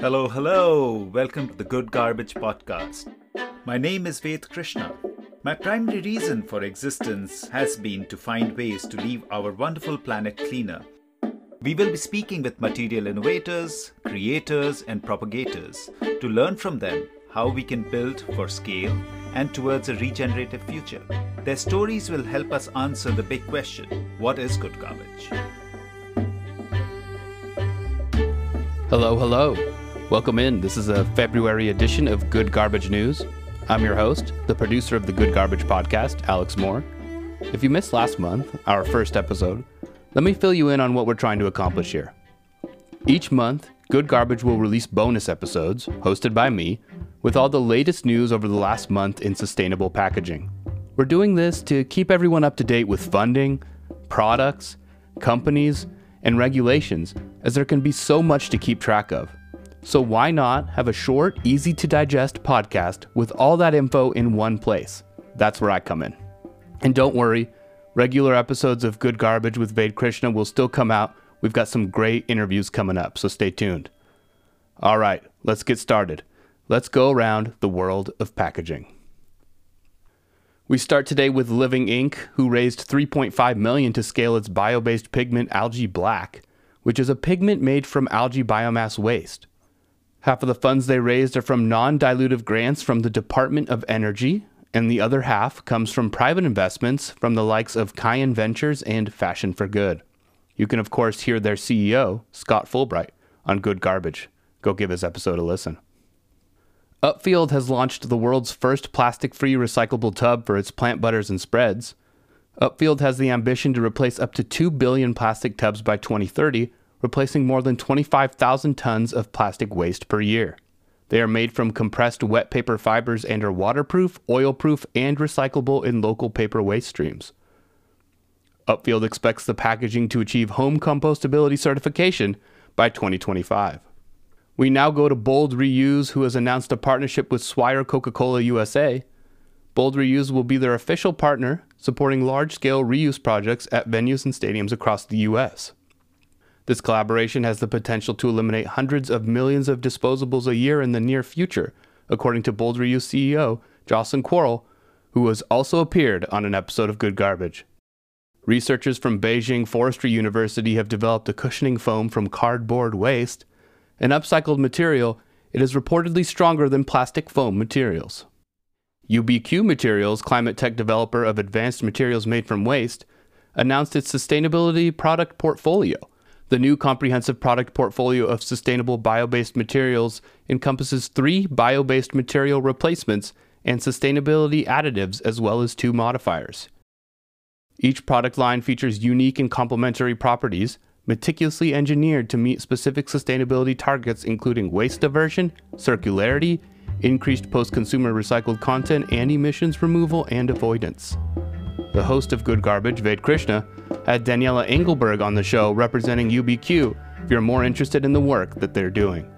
Hello, hello. Welcome to the Good Garbage Podcast. My name is Ved Krishna. My primary reason for existence has been to find ways to leave our wonderful planet cleaner. We will be speaking with material innovators, creators, and propagators to learn from them how we can build for scale and towards a regenerative future. Their stories will help us answer the big question what is good garbage? Hello, hello. Welcome in. This is a February edition of Good Garbage News. I'm your host, the producer of the Good Garbage podcast, Alex Moore. If you missed last month, our first episode, let me fill you in on what we're trying to accomplish here. Each month, Good Garbage will release bonus episodes, hosted by me, with all the latest news over the last month in sustainable packaging. We're doing this to keep everyone up to date with funding, products, companies, and regulations, as there can be so much to keep track of. So, why not have a short, easy to digest podcast with all that info in one place? That's where I come in. And don't worry, regular episodes of Good Garbage with Ved Krishna will still come out. We've got some great interviews coming up, so stay tuned. All right, let's get started. Let's go around the world of packaging. We start today with Living Ink, who raised 3.5 million to scale its bio-based pigment Algae Black, which is a pigment made from algae biomass waste. Half of the funds they raised are from non-dilutive grants from the Department of Energy, and the other half comes from private investments from the likes of Cayenne Ventures and Fashion for Good. You can of course hear their CEO, Scott Fulbright, on Good Garbage. Go give his episode a listen. Upfield has launched the world's first plastic free recyclable tub for its plant butters and spreads. Upfield has the ambition to replace up to 2 billion plastic tubs by 2030, replacing more than 25,000 tons of plastic waste per year. They are made from compressed wet paper fibers and are waterproof, oil-proof, and recyclable in local paper waste streams. Upfield expects the packaging to achieve home compostability certification by 2025. We now go to Bold Reuse, who has announced a partnership with Swire Coca Cola USA. Bold Reuse will be their official partner, supporting large scale reuse projects at venues and stadiums across the U.S. This collaboration has the potential to eliminate hundreds of millions of disposables a year in the near future, according to Bold CEO Jocelyn Quarrell, who has also appeared on an episode of Good Garbage. Researchers from Beijing Forestry University have developed a cushioning foam from cardboard waste an upcycled material, it is reportedly stronger than plastic foam materials. UBQ Materials, climate tech developer of advanced materials made from waste, announced its sustainability product portfolio. The new comprehensive product portfolio of sustainable bio based materials encompasses three bio based material replacements and sustainability additives, as well as two modifiers. Each product line features unique and complementary properties, meticulously engineered to meet specific sustainability targets, including waste diversion, circularity, increased post consumer recycled content, and emissions removal and avoidance. The host of Good Garbage, Ved Krishna, had Daniela Engelberg on the show representing UBQ if you're more interested in the work that they're doing.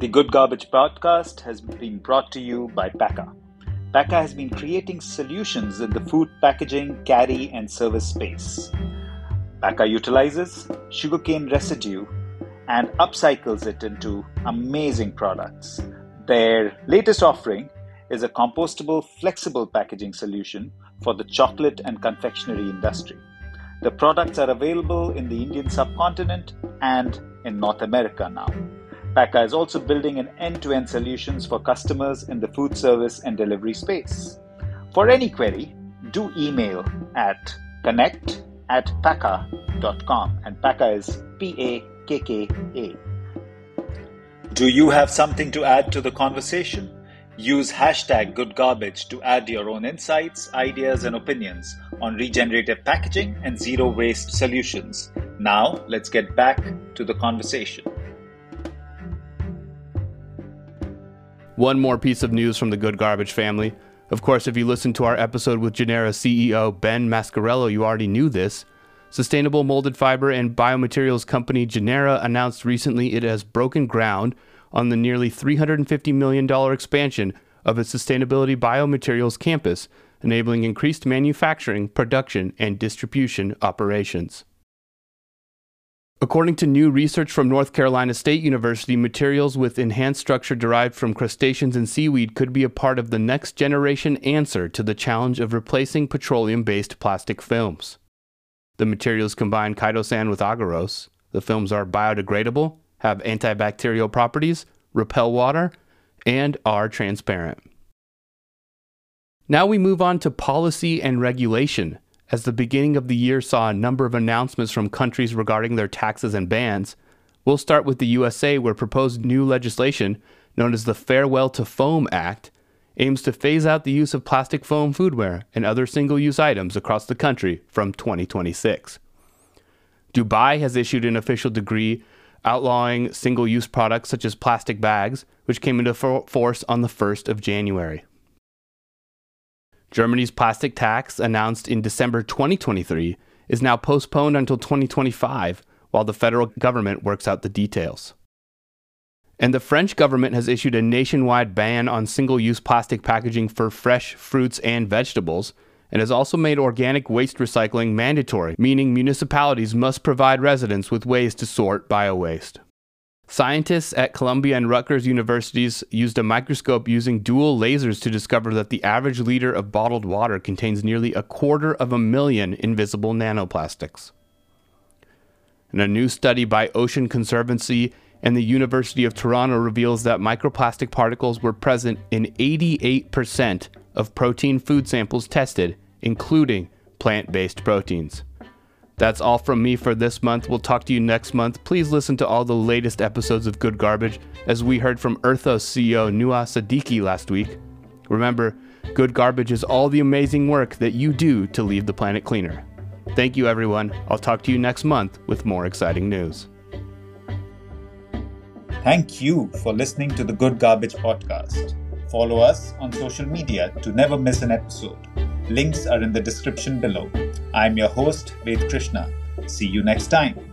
The Good Garbage podcast has been brought to you by Pakka. Pakka has been creating solutions in the food packaging, carry, and service space. Pakka utilizes sugarcane residue and upcycles it into amazing products. Their latest offering is a compostable, flexible packaging solution for the chocolate and confectionery industry. The products are available in the Indian subcontinent and in North America now. Pakka is also building an end-to-end solutions for customers in the food service and delivery space. For any query, do email at connect at pakka.com and Pakka is P-A-K-K-A. Do you have something to add to the conversation? Use hashtag goodgarbage to add your own insights, ideas, and opinions on regenerative packaging and zero waste solutions. Now, let's get back to the conversation. One more piece of news from the Good Garbage family. Of course, if you listened to our episode with Genera CEO Ben Mascarello, you already knew this. Sustainable molded fiber and biomaterials company Genera announced recently it has broken ground on the nearly $350 million expansion of its sustainability biomaterials campus, enabling increased manufacturing, production, and distribution operations. According to new research from North Carolina State University, materials with enhanced structure derived from crustaceans and seaweed could be a part of the next generation answer to the challenge of replacing petroleum based plastic films. The materials combine chitosan with agarose. The films are biodegradable, have antibacterial properties, repel water, and are transparent. Now we move on to policy and regulation as the beginning of the year saw a number of announcements from countries regarding their taxes and bans, we'll start with the USA, where proposed new legislation, known as the Farewell to Foam Act, aims to phase out the use of plastic foam foodware and other single use items across the country from 2026. Dubai has issued an official decree outlawing single use products such as plastic bags, which came into force on the 1st of January. Germany's plastic tax, announced in December 2023, is now postponed until 2025 while the federal government works out the details. And the French government has issued a nationwide ban on single use plastic packaging for fresh fruits and vegetables, and has also made organic waste recycling mandatory, meaning municipalities must provide residents with ways to sort bio waste. Scientists at Columbia and Rutgers universities used a microscope using dual lasers to discover that the average liter of bottled water contains nearly a quarter of a million invisible nanoplastics. And a new study by Ocean Conservancy and the University of Toronto reveals that microplastic particles were present in 88% of protein food samples tested, including plant based proteins. That's all from me for this month. We'll talk to you next month. Please listen to all the latest episodes of Good Garbage, as we heard from Earthos CEO Nuha Siddiqui last week. Remember, Good Garbage is all the amazing work that you do to leave the planet cleaner. Thank you, everyone. I'll talk to you next month with more exciting news. Thank you for listening to the Good Garbage podcast. Follow us on social media to never miss an episode. Links are in the description below. I'm your host, Ved Krishna. See you next time.